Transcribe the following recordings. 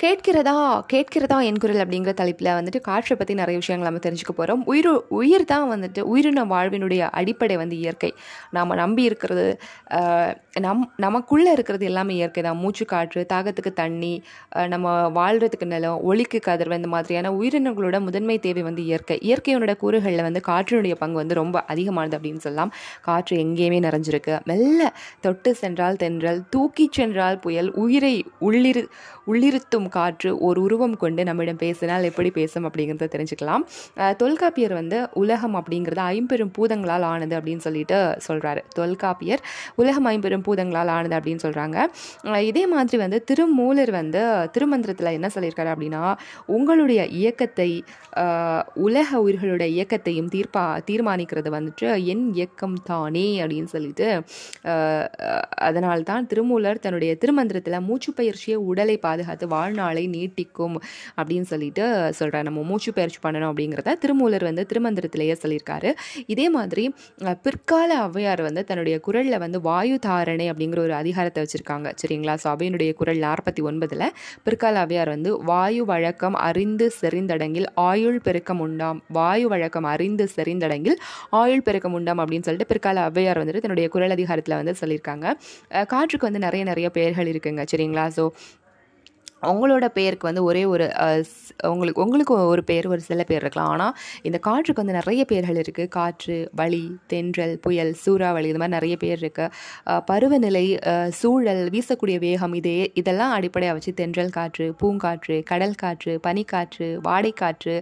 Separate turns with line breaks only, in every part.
கேட்கிறதா? கேட்கிறதா என் குரல் அப்படிங்கிற தலைப்பில் வந்துட்டு காற்றை பற்றி நிறைய விஷயங்கள் நம்ம தெரிஞ்சுக்க போகிறோம் உயிர் உயிர் தான் வந்துட்டு உயிரின வாழ்வினுடைய அடிப்படை வந்து இயற்கை. நாம் நம்பி இருக்கிறது நம் நமக்குள்ளே இருக்கிறது எல்லாமே இயற்கை தான். மூச்சு காற்று தாகத்துக்கு தண்ணி நம்ம வாழ்கிறதுக்கு நிலம் ஒளிக்கு கதிர்வு இந்த மாதிரியான உயிரினங்களோட முதன்மை தேவை வந்து இயற்கை. இயற்கையோட கூறுகளில் வந்து காற்றினுடைய பங்கு வந்து ரொம்ப அதிகமானது அப்படின்னு சொல்லலாம். காற்று எங்கேயுமே நிறைஞ்சிருக்கு. மெல்ல தொட்டு சென்றால் தென்றல் தூக்கி சென்றால் புயல் உயிரை உள்ளிரு உள்ளிருத்தும் காற்று ஒரு உருவம் கொண்டு நம்மிடம் பேசினால் எப்படி பேசும் அப்படிங்கிறத தெரிஞ்சுக்கலாம். தொல்காப்பியர் வந்து உலகம் அப்படிங்கிறது ஐம்பெரும் பூதங்களால் ஆனது அப்படின்னு சொல்லிட்டு சொல்கிறாரு தொல்காப்பியர் உலகம் ஐம்பெரும் பூதங்களால் ஆனது அப்படின்னு சொல்கிறாங்க இதே மாதிரி வந்து திருமூலர் வந்து திருமந்திரத்தில் என்ன சொல்லியிருக்காரு அப்படின்னா உங்களுடைய இயக்கத்தை உலக உயிர்களுடைய இயக்கத்தையும் தீர்ப்பா தீர்மானிக்கிறது வந்துட்டு என் இயக்கம் தானே அப்படின்னு சொல்லிட்டு அதனால் தான் திருமூலர் தன்னுடைய திருமந்திரத்தில் மூச்சு பயிற்சியை உடலை பாதுகாத்து நாளை நீட்டிக்கும் அப்படின்னு சொல்லிட்டு சொல்கிறார் நம்ம மூச்சு பயிற்சி பண்ணணும் அப்படிங்கிறத திருமூலர் வந்து திருமந்திரத்திலேயே சொல்லியிருக்காரு. இதே மாதிரி பிற்கால ஔவையார் வந்து தன்னுடைய குரலில் வந்து வாயு தாரணை அப்படிங்கிற ஒரு அதிகாரத்தை வச்சுருக்காங்க. சரிங்களா? ஸோ அவையினுடைய குரல் நாற்பத்தி ஒன்பதில் பிற்கால ஔவையார் வந்து வாயு வழக்கம் அறிந்து செறிந்தடங்கில் ஆயுள் பெருக்கம் உண்டாம். வாயு வழக்கம் அறிந்து செறிந்தடங்கில் ஆயுள் பெருக்கம் உண்டாம் அப்படின்னு சொல்லிட்டு பிற்கால ஔவையார் வந்துட்டு தன்னுடைய குரல் அதிகாரத்தில் வந்து சொல்லியிருக்காங்க. காற்றுக்கு வந்து நிறைய நிறைய பெயர்கள் இருக்குங்க. சரிங்களா? ஸோ அவங்களோட பேருக்கு வந்து ஒரே ஒரு உங்களுக்கு உங்களுக்கு ஒரு பேர் ஒரு சில பேர் இருக்கலாம். ஆனால் இந்த காற்றுக்கு வந்து நிறைய பேர்கள் இருக்குது காற்று வழி தென்றல் புயல் சூறாவளி இது மாதிரி நிறைய பேர் இருக்குது பருவநிலை சூழல் வீசக்கூடிய வேகம் இதே இதெல்லாம் அடிப்படையாக வச்சு தென்றல் காற்று பூங்காற்று கடல் காற்று பனிக்காற்று வாடைக்காற்று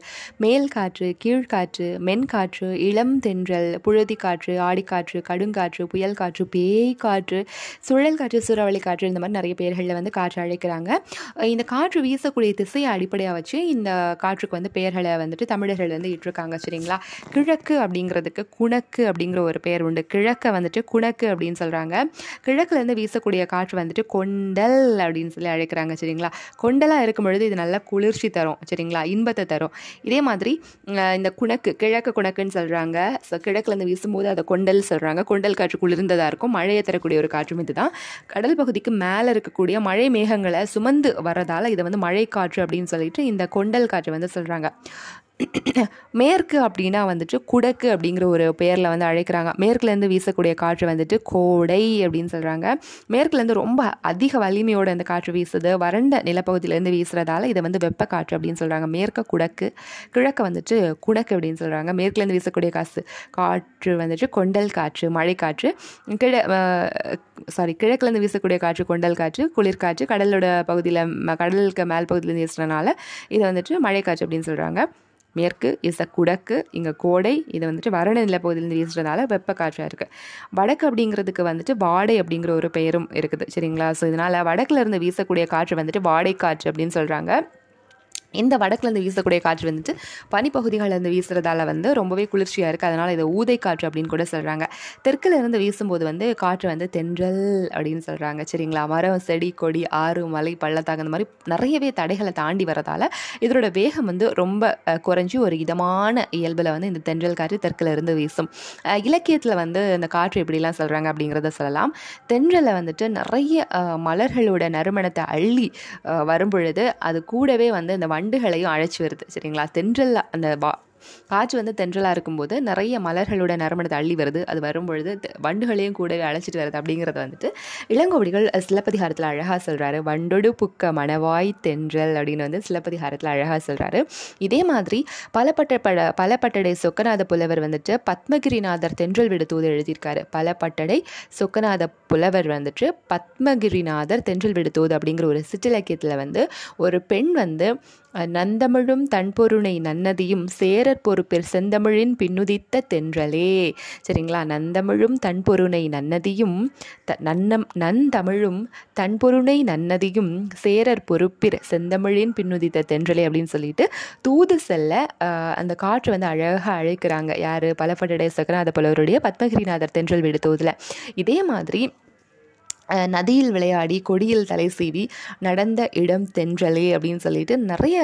மேல் காற்று கீழ்காற்று மென்காற்று இளம் தென்றல் புழுதி காற்று ஆடிக்காற்று கடுங்காற்று புயல் காற்று பேய் காற்று சுழல் காற்று சூறாவளி காற்று இந்த மாதிரி நிறைய பேர்களில் வந்து காற்று அழைக்கிறாங்க. இந்த காற்று வீசக்கூடிய திசையை அடிப்படையாக வச்சு இந்த காற்றுக்கு வந்து பெயர்களை வந்துட்டு தமிழர்கள் வந்து இட்டிருக்காங்க சரிங்களா? கிழக்கு அப்படிங்கிறதுக்கு குணக்கு அப்படிங்கிற ஒரு பெயர் உண்டு. கிழக்கை வந்துட்டு குணக்கு அப்படின்னு சொல்கிறாங்க கிழக்குலேருந்து வீசக்கூடிய காற்று வந்துட்டு கொண்டல் அப்படின்னு சொல்லி அழைக்கிறாங்க சரிங்களா? கொண்டலாக இருக்கும் பொழுது இது நல்லா குளிர்ச்சி தரும் சரிங்களா? இன்பத்தை தரும். இதே மாதிரி இந்த குணக்கு கிழக்கு குணக்குன்னு சொல்கிறாங்க ஸோ கிழக்குலேருந்து வீசும்போது அதை கொண்டல் சொல்கிறாங்க கொண்டல் காற்று குளிர்ந்ததாக இருக்கும். மழையை தரக்கூடிய ஒரு காற்றும் இதுதான். கடல் பகுதிக்கு மேலே இருக்கக்கூடிய மழை மேகங்களை சுமந்து வர வரதால் இதை வந்து மழை காற்று அப்படின்னு சொல்லிட்டு இந்த கொண்டல் காற்று வந்து சொல்கிறாங்க மேற்கு அப்படின்னா வந்துட்டு குடக்கு அப்படிங்கிற ஒரு பெயரில் வந்து அழைக்கிறாங்க. மேற்குலேருந்து வீசக்கூடிய காற்று வந்துட்டு கோடை அப்படின்னு சொல்கிறாங்க மேற்குலேருந்து ரொம்ப அதிக வலிமையோடு இந்த காற்று வீசுது. வறண்ட நிலப்பகுதியிலேருந்து வீசுறதால இதை வந்து வெப்ப காற்று அப்படின்னு சொல்கிறாங்க மேற்க குடக்கு கிழக்க வந்துட்டு குடக்கு அப்படின்னு சொல்கிறாங்க மேற்குலேருந்து வீசக்கூடிய காசு காற்று வந்துட்டு கொண்டல் காற்று மழைக்காற்று கிழ சாரி கிழக்குலேருந்து வீசக்கூடிய காற்று கொண்டல் காற்று குளிர்காற்று கடலோட பகுதியில் கடலுக்கு மேல் பகுதியிலேருந்து வீசுறதுனால இதை வந்துட்டு மழைக்காற்று அப்படின்னு சொல்கிறாங்க மேற்கு இஸ் அ குடக்கு இங்கே கோடை இது வந்துட்டு வறண்ட நிலப்பகுதியிலேருந்து வீசுறதுனால வெப்ப காற்றாக இருக்குது வடக்கு அப்படிங்கிறதுக்கு வந்துட்டு வாடை அப்படிங்கிற ஒரு பெயரும் இருக்குது சரிங்களா? ஸோ இதனால் வடக்குலேருந்து வீசக்கூடிய காற்று வந்துட்டு வாடை காற்று அப்படின்னு சொல்கிறாங்க இந்த வடக்குலேருந்து வீசக்கூடிய காற்று வந்துட்டு பனிப்பகுதிகளிலேருந்து வீசுறதால வந்து ரொம்பவே குளிர்ச்சியாக இருக்குது அதனால் இதை ஊதை காற்று அப்படின்னு கூட சொல்கிறாங்க தெற்குலேருந்து வீசும்போது வந்து காற்று வந்து தென்றல் அப்படின்னு சொல்கிறாங்க சரிங்களா? மரம் செடி கொடி ஆறு மலை பள்ளத்தாக்கு அந்த மாதிரி நிறையவே தடைகளை தாண்டி வரதால இதோட வேகம் வந்து ரொம்ப குறைஞ்சி ஒரு இதமான இயல்பில் வந்து இந்த தென்றல் காற்று தெற்குலேருந்து வீசும். இலக்கியத்தில் வந்து இந்த காற்று எப்படிலாம் சொல்கிறாங்க அப்படிங்கிறத சொல்லலாம். தென்றலை வந்துட்டு நிறைய மலர்களோட நறுமணத்தை அள்ளி வரும் பொழுது அது கூடவே வந்து இந்த வண்டுகளையும் அழைச்சி வருது சரிங்களா? தென்றல் அந்த வா காற்று வந்து தென்றலாக இருக்கும்போது நிறைய மலர்களோட நறுமணத்தை அள்ளி வருது. அது வரும்பொழுது வண்டுகளையும் கூடவே அழைச்சிட்டு வருது அப்படிங்கிறத வந்துட்டு இளங்கோவடிகள் சிலப்பதிகாரத்தில் அழகாக சொல்கிறாரு வண்டொடு புக்க மணவாய் தென்றல் அப்படின்னு வந்து சிலப்பதிகாரத்தில் அழகாக சொல்கிறாரு இதே மாதிரி பலப்பட்ட பட பலப்பட்டடை சொக்கநாத புலவர் வந்துட்டு பத்மகிரிநாதர் தென்றல் விடுத்தூது எழுதியிருக்காரு. பலப்பட்டடை சொக்கநாத புலவர் வந்துட்டு பத்மகிரிநாதர் தென்றல் விடுத்தூது அப்படிங்கிற ஒரு சிற்றிலக்கியத்தில் வந்து ஒரு பெண் வந்து நந்தமிழும் தன்பொருணை நன்னதியும் சேரற் பொறுப்பில் செந்தமிழின் பின்னுதித்த தென்றலே. சரிங்களா? நந்தமிழும் தன்பொருணை நன்னதியும் த நன்னம் நந்தமிழும் தன்பொருணை நன்னதியும் சேரற் பொறுப்பிற் செந்தமிழின் பின்னுதித்த தென்றலே அப்படின்னு சொல்லிட்டு தூது செல்ல அந்த காற்று வந்து அழகாக அழைக்கிறாங்க. யார்? பலப்பட்டடை சக்கரநாத புலவருடைய பத்மகிரிநாதர் தென்றல் விடு தூதில். இதே மாதிரி நதியில் விளையாடி கொடியில் தலை சீவி நடந்த இடம் தென்றலே அப்படின்னு சொல்லிட்டு நிறைய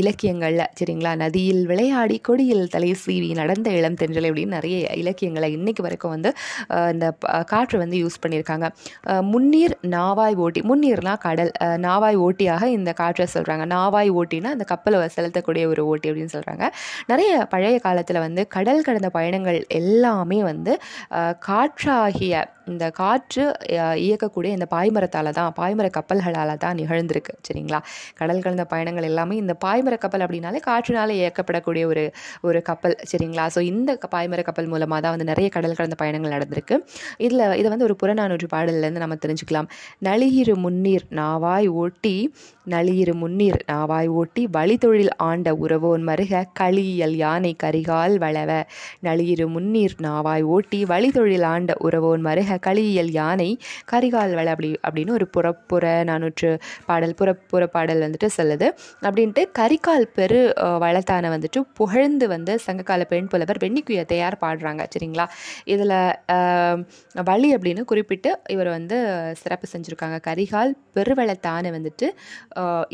இலக்கியங்களில் சரிங்களா? நதியில் விளையாடி கொடியில் தலை சீவி நடந்த இளம் தென்றலே அப்படின்னு நிறைய இலக்கியங்களை இன்னைக்கு வரைக்கும் வந்து இந்த காற்று வந்து யூஸ் பண்ணியிருக்காங்க. முன்னீர் நாவாய் ஓட்டி முன்னீர்னால் கடல் நாவாய் ஓட்டியாக இந்த காற்றை சொல்கிறாங்க நாவாய் ஓட்டினா அந்த கப்பலை செலுத்தக்கூடிய ஒரு ஓட்டி அப்படின்னு சொல்கிறாங்க நிறைய பழைய காலத்தில் வந்து கடல் கடந்த பயணங்கள் எல்லாமே வந்து காற்றாகிய இந்த காற்று இயக்கக்கூடிய இந்த பாய்மரத்தால் தான் பாய்மர கப்பல்களால் தான் நிகழ்ந்திருக்கு சரிங்களா? கடல் கலந்த பயணங்கள் எல்லாமே இந்த பாய்மர கப்பல் அப்படின்னாலே காற்றினால் இயக்கப்படக்கூடிய ஒரு ஒரு கப்பல் சரிங்களா? ஸோ இந்த பாய்மர கப்பல் மூலமாக தான் வந்து நிறைய கடல் கலந்த பயணங்கள் நடந்திருக்கு. இதில் இதை வந்து ஒரு புறநானூற்று பாடல்லேருந்து நம்ம தெரிஞ்சுக்கலாம். நளியிரு முன்னீர் நாவாய் ஓட்டி நளியிரு முன்னீர் நாவாய் ஓட்டி வழித்தொழில் ஆண்ட உறவோன் மருக களியல் யானை கரிகால் வளவ. நளியிரு முன்னீர் நாவாய் ஓட்டி வழித்தொழில் ஆண்ட உறவோன் மருக களியல் யானை கரிகால் வள அப்படி அப்படின்னு ஒரு புறப்புற நானூற்று பாடல் புறப்புற பாடல் வந்துட்டு சொல்லுது. அப்படின்ட்டு கரிகால் பெரு வளத்தான வந்துட்டு புகழ்ந்து வந்து சங்ககால பெண் புலவர் வெண்ணிக்குயத்தையார் பாடுறாங்க சரிங்களா? இதில் வழி அப்படின்னு குறிப்பிட்டு இவர் வந்து சிறப்பு செஞ்சுருக்காங்க. கரிகால் பெருவளத்தான வந்துட்டு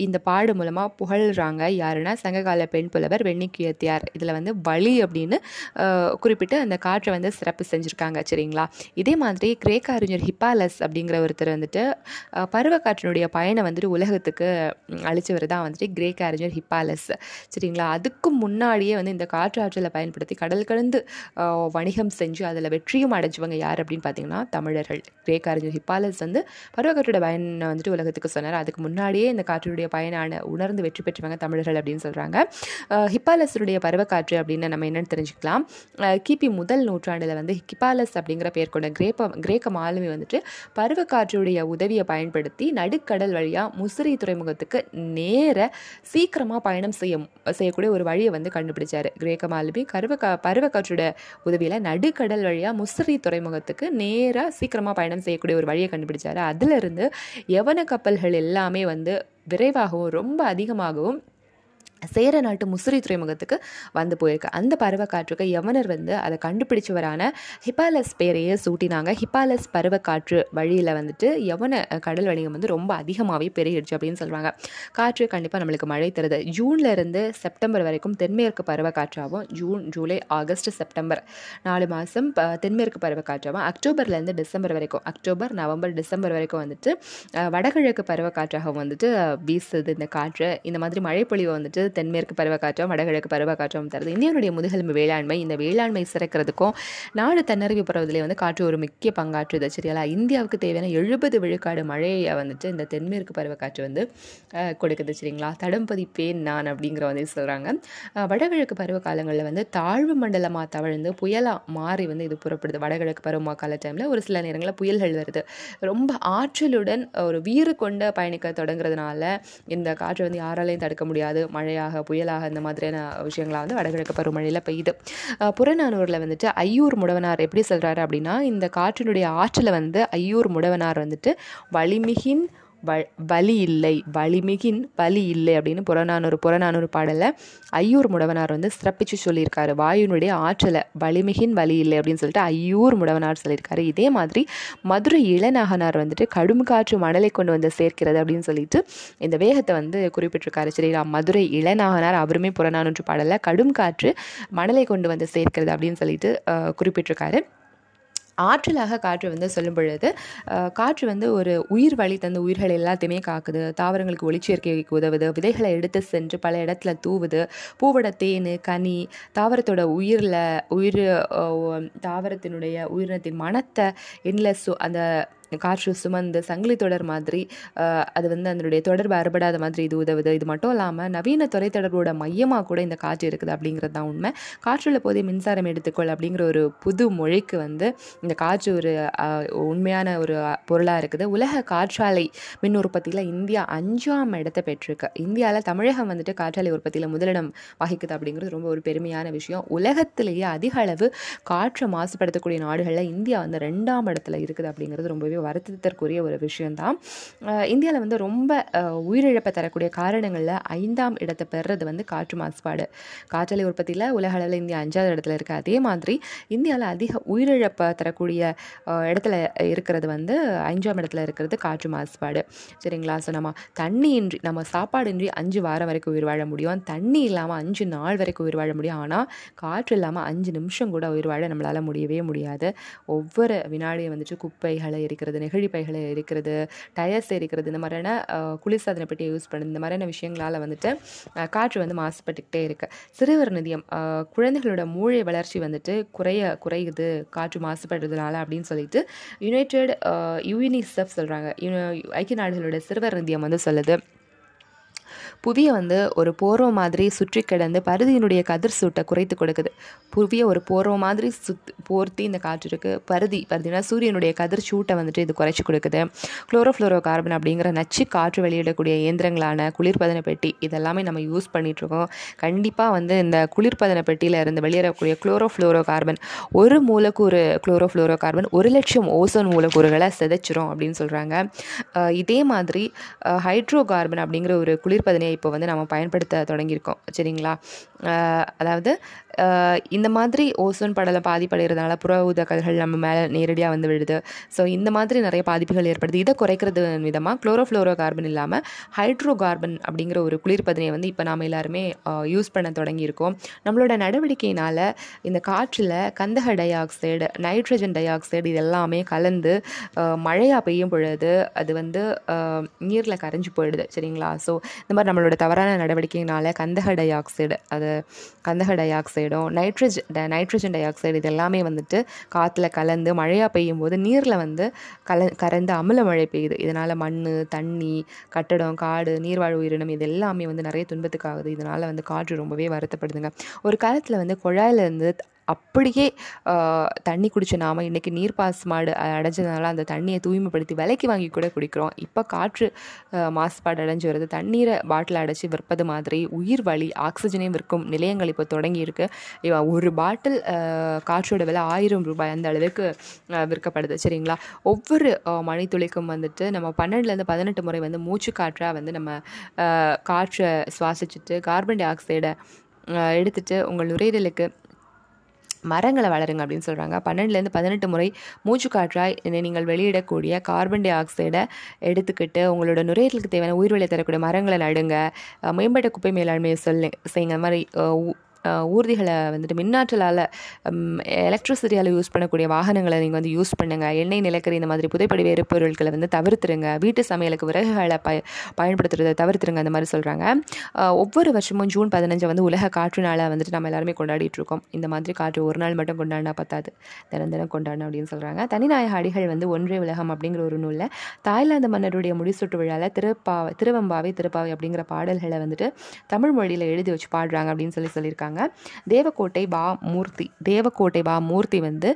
இந்த பாடு மூலமாக புகழ்கிறாங்க யாருன்னா சங்ககால பெண் புலவர் வெண்ணிக்குயத்தியார் இதில் வந்து வழி அப்படின்னு குறிப்பிட்டு அந்த காற்றை வந்து சிறப்பு செஞ்சுருக்காங்க சரிங்களா? இதே மாதிரி கிரேக்க அறிஞர் ஹிப்பாலஸ் அப்படிங்கிற ஒருத்தர் வந்துட்டு பருவக்காற்றினுடைய பயணம் வந்துட்டு உலகத்துக்கு அழிச்சவர் தான் வந்துட்டு கிரேக் அறிஞர் ஹிப்பாலஸ். சரிங்களா? அதுக்கு முன்னாடியே வந்து இந்த காற்று ஆற்றலை பயன்படுத்தி கடல் கடந்து வணிகம் செஞ்சு அதில் வெற்றியும் அடைஞ்சவங்க யார் அப்படின்னு பார்த்தீங்கன்னா தமிழர்கள். கிரேக் அறிஞர் ஹிப்பாலஸ் வந்து பருவக்காற்றோட பயனை வந்துட்டு உலகத்துக்கு சொன்னார். அதுக்கு முன்னாடியே இந்த காற்றினுடைய பயனான உணர்ந்து வெற்றி பெற்றவங்க தமிழர்கள் அப்படின்னு சொல்கிறாங்க ஹிப்பாலஸருடைய பருவக்காற்று அப்படின்னு நம்ம என்னென்னு தெரிஞ்சுக்கலாம். கிபி முதல் நூற்றாண்டில் வந்து ஹிப்பாலஸ் அப்படிங்கிற பேர் கொண்ட கிரேப்ப கிரேக்க மாலுமி வந்துட்டு பருவக்காற்றுடைய உதவியை பயன்படுத்தி நடுக்கடல் வழியாக முசிறி துறைமுகத்துக்கு நேர சீக்கிரமாக பயணம் செய்ய செய்யக்கூடிய ஒரு வழியை வந்து கண்டுபிடிச்சார். கிரேக்க மாலுமி கருவக்கா பருவக்காற்றோட உதவியில் நடுக்கடல் வழியாக முசிறி துறைமுகத்துக்கு நேராக சீக்கிரமாக பயணம் செய்யக்கூடிய ஒரு வழியை கண்டுபிடிச்சாரு. அதிலிருந்து யவன கப்பல்கள் எல்லாமே வந்து விரைவாகவும் ரொம்ப அதிகமாகவும் சேர நாட்டு முசிறி துறைமுகத்துக்கு வந்து போயிருக்கு. அந்த பருவக்காற்றுக்கு யவனர் வந்து அதை கண்டுபிடிச்சவரான ஹிப்பாலஸ் பேரையே சூட்டினாங்க. ஹிப்பாலஸ் பருவக்காற்று வழியில் வந்துட்டு யவன கடல் வணிகம் வந்து ரொம்ப அதிகமாகவே பெருகிடுச்சு அப்படின்னு சொல்கிறாங்க காற்று கண்டிப்பாக நம்மளுக்கு மழை தருது. ஜூன்லேருந்து செப்டம்பர் வரைக்கும் தென்மேற்கு பருவக்காற்றாகவும் ஜூன் ஜூலை ஆகஸ்ட் செப்டம்பர் நாலு மாதம் தென்மேற்கு பருவக்காற்றாகவும் அக்டோபர்லேருந்து டிசம்பர் வரைக்கும் அக்டோபர் நவம்பர் டிசம்பர் வரைக்கும் வந்துட்டு வடகிழக்கு பருவக்காற்றாகவும் வந்துட்டு வீசுது இந்த காற்று. இந்த மாதிரி மழைப்பொழிவை வந்துட்டு தென்மேற்கு பருவக்காற்றும் வடகிழக்கு பருவக்காற்றும் தருது. இந்தியாவுடைய முதுகெலும்பு வேளாண்மை இந்த வேளாண்மை சிறக்கிறதுக்கும் நாடு தன்னறிவு பருவத்திலே வந்து காற்று ஒரு முக்கிய பங்காற்றுது. சரிங்களா? இந்தியாவுக்கு தேவையான எழுபது விழுக்காடு மழையை வந்துட்டு இந்த தென்மேற்கு பருவக்காற்று வந்து கொடுக்குது. சரிங்களா? தடம்பதிப்பேன் நான் அப்படிங்கிற வந்து சொல்கிறாங்க வடகிழக்கு பருவ காலங்களில் வந்து தாழ்வு மண்டலமாக தவழ்ந்து புயலாக மாறி வந்து இது புறப்படுது. வடகிழக்கு பருவமாக கால டைமில் ஒரு சில நேரங்களில் புயல்கள் வருது. ரொம்ப ஆற்றலுடன் ஒரு வீறு கொண்ட பயணிக்க தொடங்குறதுனால இந்த காற்று வந்து யாராலையும் தடுக்க முடியாது. மழை மழையாக புயலாக இந்த மாதிரியான விஷயங்களாக வந்து வடகிழக்கு பருவமழையில் பெய்யுது. புறநானூரில் வந்துட்டு ஐயூர் முடவனார் எப்படி சொல்கிறாரு அப்படின்னா இந்த காற்றினுடைய ஆற்றலை வந்து ஐயூர் முடவனார் வந்துட்டு வலிமிகின் வ வலி இல்லை வலிமிகின் வலி இல்லை அப்படின்னு புறநானூறு புறநானூறு பாடலில் ஐயூர் முடவனார் வந்து சிறப்பிச்சு சொல்லியிருக்காரு. வாயுனுடைய ஆற்றலை வலிமிகின் வலி இல்லை அப்படின்னு சொல்லிட்டு ஐயூர் முடவனார் சொல்லியிருக்காரு. இதே மாதிரி மதுரை இளநாகனார் வந்துட்டு கடும் காற்று மணலை கொண்டு வந்து சேர்க்கிறது அப்படின்னு சொல்லிட்டு இந்த வேகத்தை வந்து குறிப்பிட்டிருக்காரு. சரிங்களா மதுரை இளநாகனார் அவருமே புறநானூற்று பாடலில் கடும் காற்று மணலை கொண்டு வந்து சேர்க்கிறது அப்படின்னு சொல்லிட்டு குறிப்பிட்டிருக்காரு. ஆற்றலாக காற்று வந்து சொல்லும் பொழுது காற்று வந்து ஒரு உயிர் வழி தந்து உயிர்கள் எல்லாத்தையுமே காக்குது. தாவரங்களுக்கு ஒளிச்சேர்க்கைக்கு உதவுது. விதைகளை எடுத்து சென்று பல இடத்துல தூவுது. பூவோட தேன் கனி தாவரத்தோட உயிரில் உயிர் தாவரத்தினுடைய உயிரினத்தின் மனத்தை எண்ணில் சு அந்த காற்று சுமந்து சங்கிலி தொடர் மாதிரி அது வந்து அதனுடைய தொடர்பு அறுபடாத மாதிரி இது உதவுது. இது மட்டும் இல்லாமல் நவீன தொலைத்தொடர்போட மையமாக கூட இந்த காற்று இருக்குது அப்படிங்கிறது தான் உண்மை. காற்றுள்ள போதே மின்சாரம் எடுத்துக்கொள் அப்படிங்கிற ஒரு புது மொழிக்கு வந்து இந்த காற்று ஒரு உண்மையான ஒரு பொருளாக இருக்குது. உலக காற்றாலை மின் உற்பத்தியில் இந்தியா அஞ்சாம் இடத்தை பெற்றிருக்கு. இந்தியாவில் தமிழகம் வந்துட்டு காற்றாலை உற்பத்தியில் முதலிடம் வகிக்குது அப்படிங்கிறது ரொம்ப ஒரு பெருமையான விஷயம். உலகத்திலேயே அதிக அளவு காற்றை மாசுபடுத்தக்கூடிய நாடுகளில் இந்தியா வந்து ரெண்டாம் இடத்துல இருக்குது அப்படிங்கிறது ரொம்பவே வருத்தத்திற்குரிய ஒரு விஷயந்தான் இந்தியாவில் வந்து ரொம்ப உயிரிழப்பை தரக்கூடிய காரணங்களில் ஐந்தாம் இடத்தை பெறுறது வந்து காற்று மாசுபாடு. காற்றலை உற்பத்தியில் உலக அளவில் இந்தியா அஞ்சாவது இடத்துல இருக்குது அதே மாதிரி இந்தியாவில் அதிக உயிரிழப்பை தரக்கூடிய இடத்துல இருக்கிறது வந்து அஞ்சாம் இடத்துல இருக்கிறது காற்று மாசுபாடு. சரிங்களா? ஸோ நம்ம தண்ணி இன்றி நம்ம சாப்பாடு இன்றி அஞ்சு வாரம் வரைக்கும் உயிர் வாழ முடியும். தண்ணி இல்லாமல் அஞ்சு நாள் வரைக்கும் உயிர் வாழ முடியும். ஆனால் காற்று இல்லாமல் அஞ்சு நிமிஷம் கூட உயிர் வாழ நம்மளால் முடியவே முடியாது. ஒவ்வொரு வினாடியும் வந்துட்டு குப்பைகளை இருக்கிறது நெகிழி பைகளை எரிக்கிறது டயர்ஸ் எரிக்கிறது இந்த மாதிரியான குளிர்சாதன பெட்டியை யூஸ் பண்ணுறது இந்த மாதிரியான விஷயங்களால் வந்துட்டு காற்று வந்து மாசுபட்டுக்கிட்டே இருக்கு. சிறுவர் நிதியம் குழந்தைகளோட மூளை வளர்ச்சி வந்துட்டு குறைய குறையுது காற்று மாசுபடுறதுனால அப்படின்னு சொல்லிட்டு யுனைடெட் யூனிசெஃப் சொல்கிறாங்க ஐக்கிய நாடுகளோட சிறுவர் நிதியம் வந்து சொல்லுது. புவியை வந்து ஒரு போர்வம் மாதிரி சுற்றி கிடந்து பருதியினுடைய கதிர் சூட்டை குறைத்து கொடுக்குது. புவியை ஒரு போர்வம் மாதிரி சுத் போர்த்தி இந்த காற்றுக்கு பருதி பருதினா சூரியனுடைய கதிர் சூட்டை வந்துட்டு இது குறைச்சி கொடுக்குது. குளோரோஃப்ளோரோ கார்பன் அப்படிங்கிற நச்சு காற்று வெளியிடக்கூடிய இயந்திரங்களான குளிர்பதன பெட்டி இதெல்லாமே நம்ம யூஸ் பண்ணிகிட்ருக்கோம் கண்டிப்பாக வந்து இந்த குளிர்பதன பெட்டியில் இருந்து வெளியேறக்கூடிய குளோரோஃப்ளோரோ கார்பன் ஒரு மூலக்கூறு குளோரோஃப்ளோரோ கார்பன் ஒரு லட்சம் ஓசோன் மூலக்கூறுகளை சிதைச்சிரும் அப்படின்னு சொல்கிறாங்க இதே மாதிரி ஹைட்ரோ கார்பன் அப்படிங்கிற ஒரு குளிர்பதனையை இப்போ வந்து நம்ம பயன்படுத்த தொடங்கியிருக்கோம். சரிங்களா? அதாவது இந்த மாதிரி ஓசோன் படலை பாதிப்படைகிறதுனால புற ஊதக்கதிர்கள் நம்ம மேலே நேரடியாக வந்து விழுது. ஸோ இந்த மாதிரி நிறைய பாதிப்புகள் ஏற்படுது. இதை குறைக்கிறது விதமாக குளோரோஃப்ளோரோ கார்பன் இல்லாமல் ஹைட்ரோ கார்பன் அப்படிங்கிற ஒரு குளிர்பதனையை வந்து இப்போ நாம் எல்லாருமே யூஸ் பண்ண தொடங்கியிருக்கோம். நம்மளோட நடவடிக்கையினால் இந்த காற்றில் கந்தக dioxide nitrogen dioxide இது எல்லாமே கலந்து மழையாக பெய்யும் பொழுது அது வந்து நீரில் கரைஞ்சி போயிடுது. சரிங்களா? ஸோ இந்த மாதிரி நம்மளோட தவறான நடவடிக்கையினால கந்தக டை ஆக்சைடு அது கந்தக டை ஆக்சைடும் நைட்ரஜ் நைட்ரஜன் டை ஆக்சைடு இது எல்லாமே வந்துட்டு காற்றுல கலந்து மழையாக பெய்யும் போது நீரில் வந்து கல கறந்து அமில மழை பெய்யுது. இதனால் மண் தண்ணி கட்டடம் காடு நீர்வாழ் உயிரினம் இது எல்லாமே வந்து நிறைய துன்பத்துக்காகுது இதனால் வந்து காற்று ரொம்பவே வருத்தப்படுதுங்க. ஒரு காலத்தில் வந்து குழாயிலேருந்து அப்படியே தண்ணி குடித்த நாம இன்றைக்கி நீர் மாடு அடைஞ்சதுனால அந்த தண்ணியை தூய்மைப்படுத்தி விலைக்கு வாங்கி கூட குடிக்கிறோம். இப்போ காற்று மாசுபாடு அடைஞ்சு வருது. தண்ணீரை பாட்டில் அடைச்சி விற்பது மாதிரி உயிர் வழி ஆக்சிஜனே விற்கும் நிலையங்கள் இப்போ தொடங்கியிருக்கு இவ- ஒரு பாட்டில் காற்றோட விலை ஆயிரம் ரூபாய் அந்த அளவுக்கு விற்கப்படுது. சரிங்களா? ஒவ்வொரு மணித்துளிக்கும் வந்துட்டு நம்ம பன்னெண்டுலேருந்து பதினெட்டு முறை வந்து மூச்சு காற்றாக வந்து நம்ம காற்றை சுவாசிச்சுட்டு கார்பன் டை ஆக்சைடை எடுத்துட்டு உங்கள் நுரையீரலுக்கு மரங்களை வளருங்க அப்படின்னு சொல்கிறாங்க பன்னெண்டுலேருந்து பதினெட்டு முறை மூச்சு காற்றாய் நீங்கள் வெளியிடக்கூடிய கார்பன் டை ஆக்சைடை எடுத்துக்கிட்டு உங்களோட நுரையீரலுக்கு தேவையான உயிர்வெளி தரக்கூடிய மரங்களை நடுங்க. மேம்பட்ட குப்பை மேலாண்மையை சொல்லு செய்யுங்க. மாதிரி ஊர்திகளை வந்துட்டு மின்னாற்றலால் எலக்ட்ரிசிட்டியால் யூஸ் பண்ணக்கூடிய வாகனங்களை நீங்கள் வந்து யூஸ் பண்ணுங்கள் எண்ணெய் நிலக்கரி இந்த மாதிரி புதைப்படி வேறுபொருட்களை வந்து தவிர்த்துருங்க. வீட்டு சமையலுக்கு விறகுகளை பய பயன்படுத்துறதை தவிர்த்துருங்க அந்த மாதிரி சொல்கிறாங்க ஒவ்வொரு வருஷமும் ஜூன் பதினஞ்சை வந்து உலக காற்று நாளை வந்துட்டு நம்ம எல்லாருமே கொண்டாடிட்டு இருக்கோம். இந்த மாதிரி காற்று ஒரு நாள் மட்டும் கொண்டாடினா பத்தாது. தினம் தினம் கொண்டாடணும் அப்படின்னு சொல்கிறாங்க தனிநாயக அடிகள் வந்து ஒன்றே உலகம் அப்படிங்கிற ஒரு நூலில் தாய்லாந்து மன்னருடைய முடிசூட்டு விழாவில் திருப்பா திருவம்பாவை திருப்பாவை அப்படிங்கிற பாடல்களை வந்துட்டு தமிழ் மொழியில் எழுதி வச்சு பாடுறாங்க அப்படின்னு சொல்லி சொல்லியிருக்காங்க. தேவக்கோட்டை பா மூர்த்தி தேவக்கோட்டை பா மூர்த்தி வந்து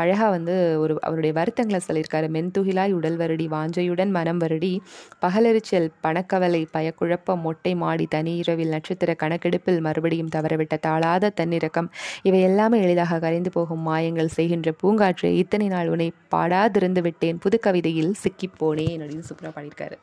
அழகாக வந்து ஒரு அவருடைய வருத்தங்களை சொல்லியிருக்காரு. மென்துகிலாய் உடல் வருடி வாஞ்சையுடன் மனம் வருடி பகலெரிச்சல் பணக்கவலை பயக்குழப்ப மொட்டை மாடி தனி இரவில் நட்சத்திர கணக்கெடுப்பில் மறுபடியும் தவறவிட்ட தாளாத தன்னிறக்கம் இவை எல்லாமே எளிதாக கரைந்து போகும் மாயங்கள் செய்கின்ற பூங்காற்று இத்தனை நாள் உன்னை பாடாதிருந்து விட்டேன் புது கவிதையில் சிக்கிப்போனேன் அப்படின்னு சூப்பராக பாடியிருக்காரு.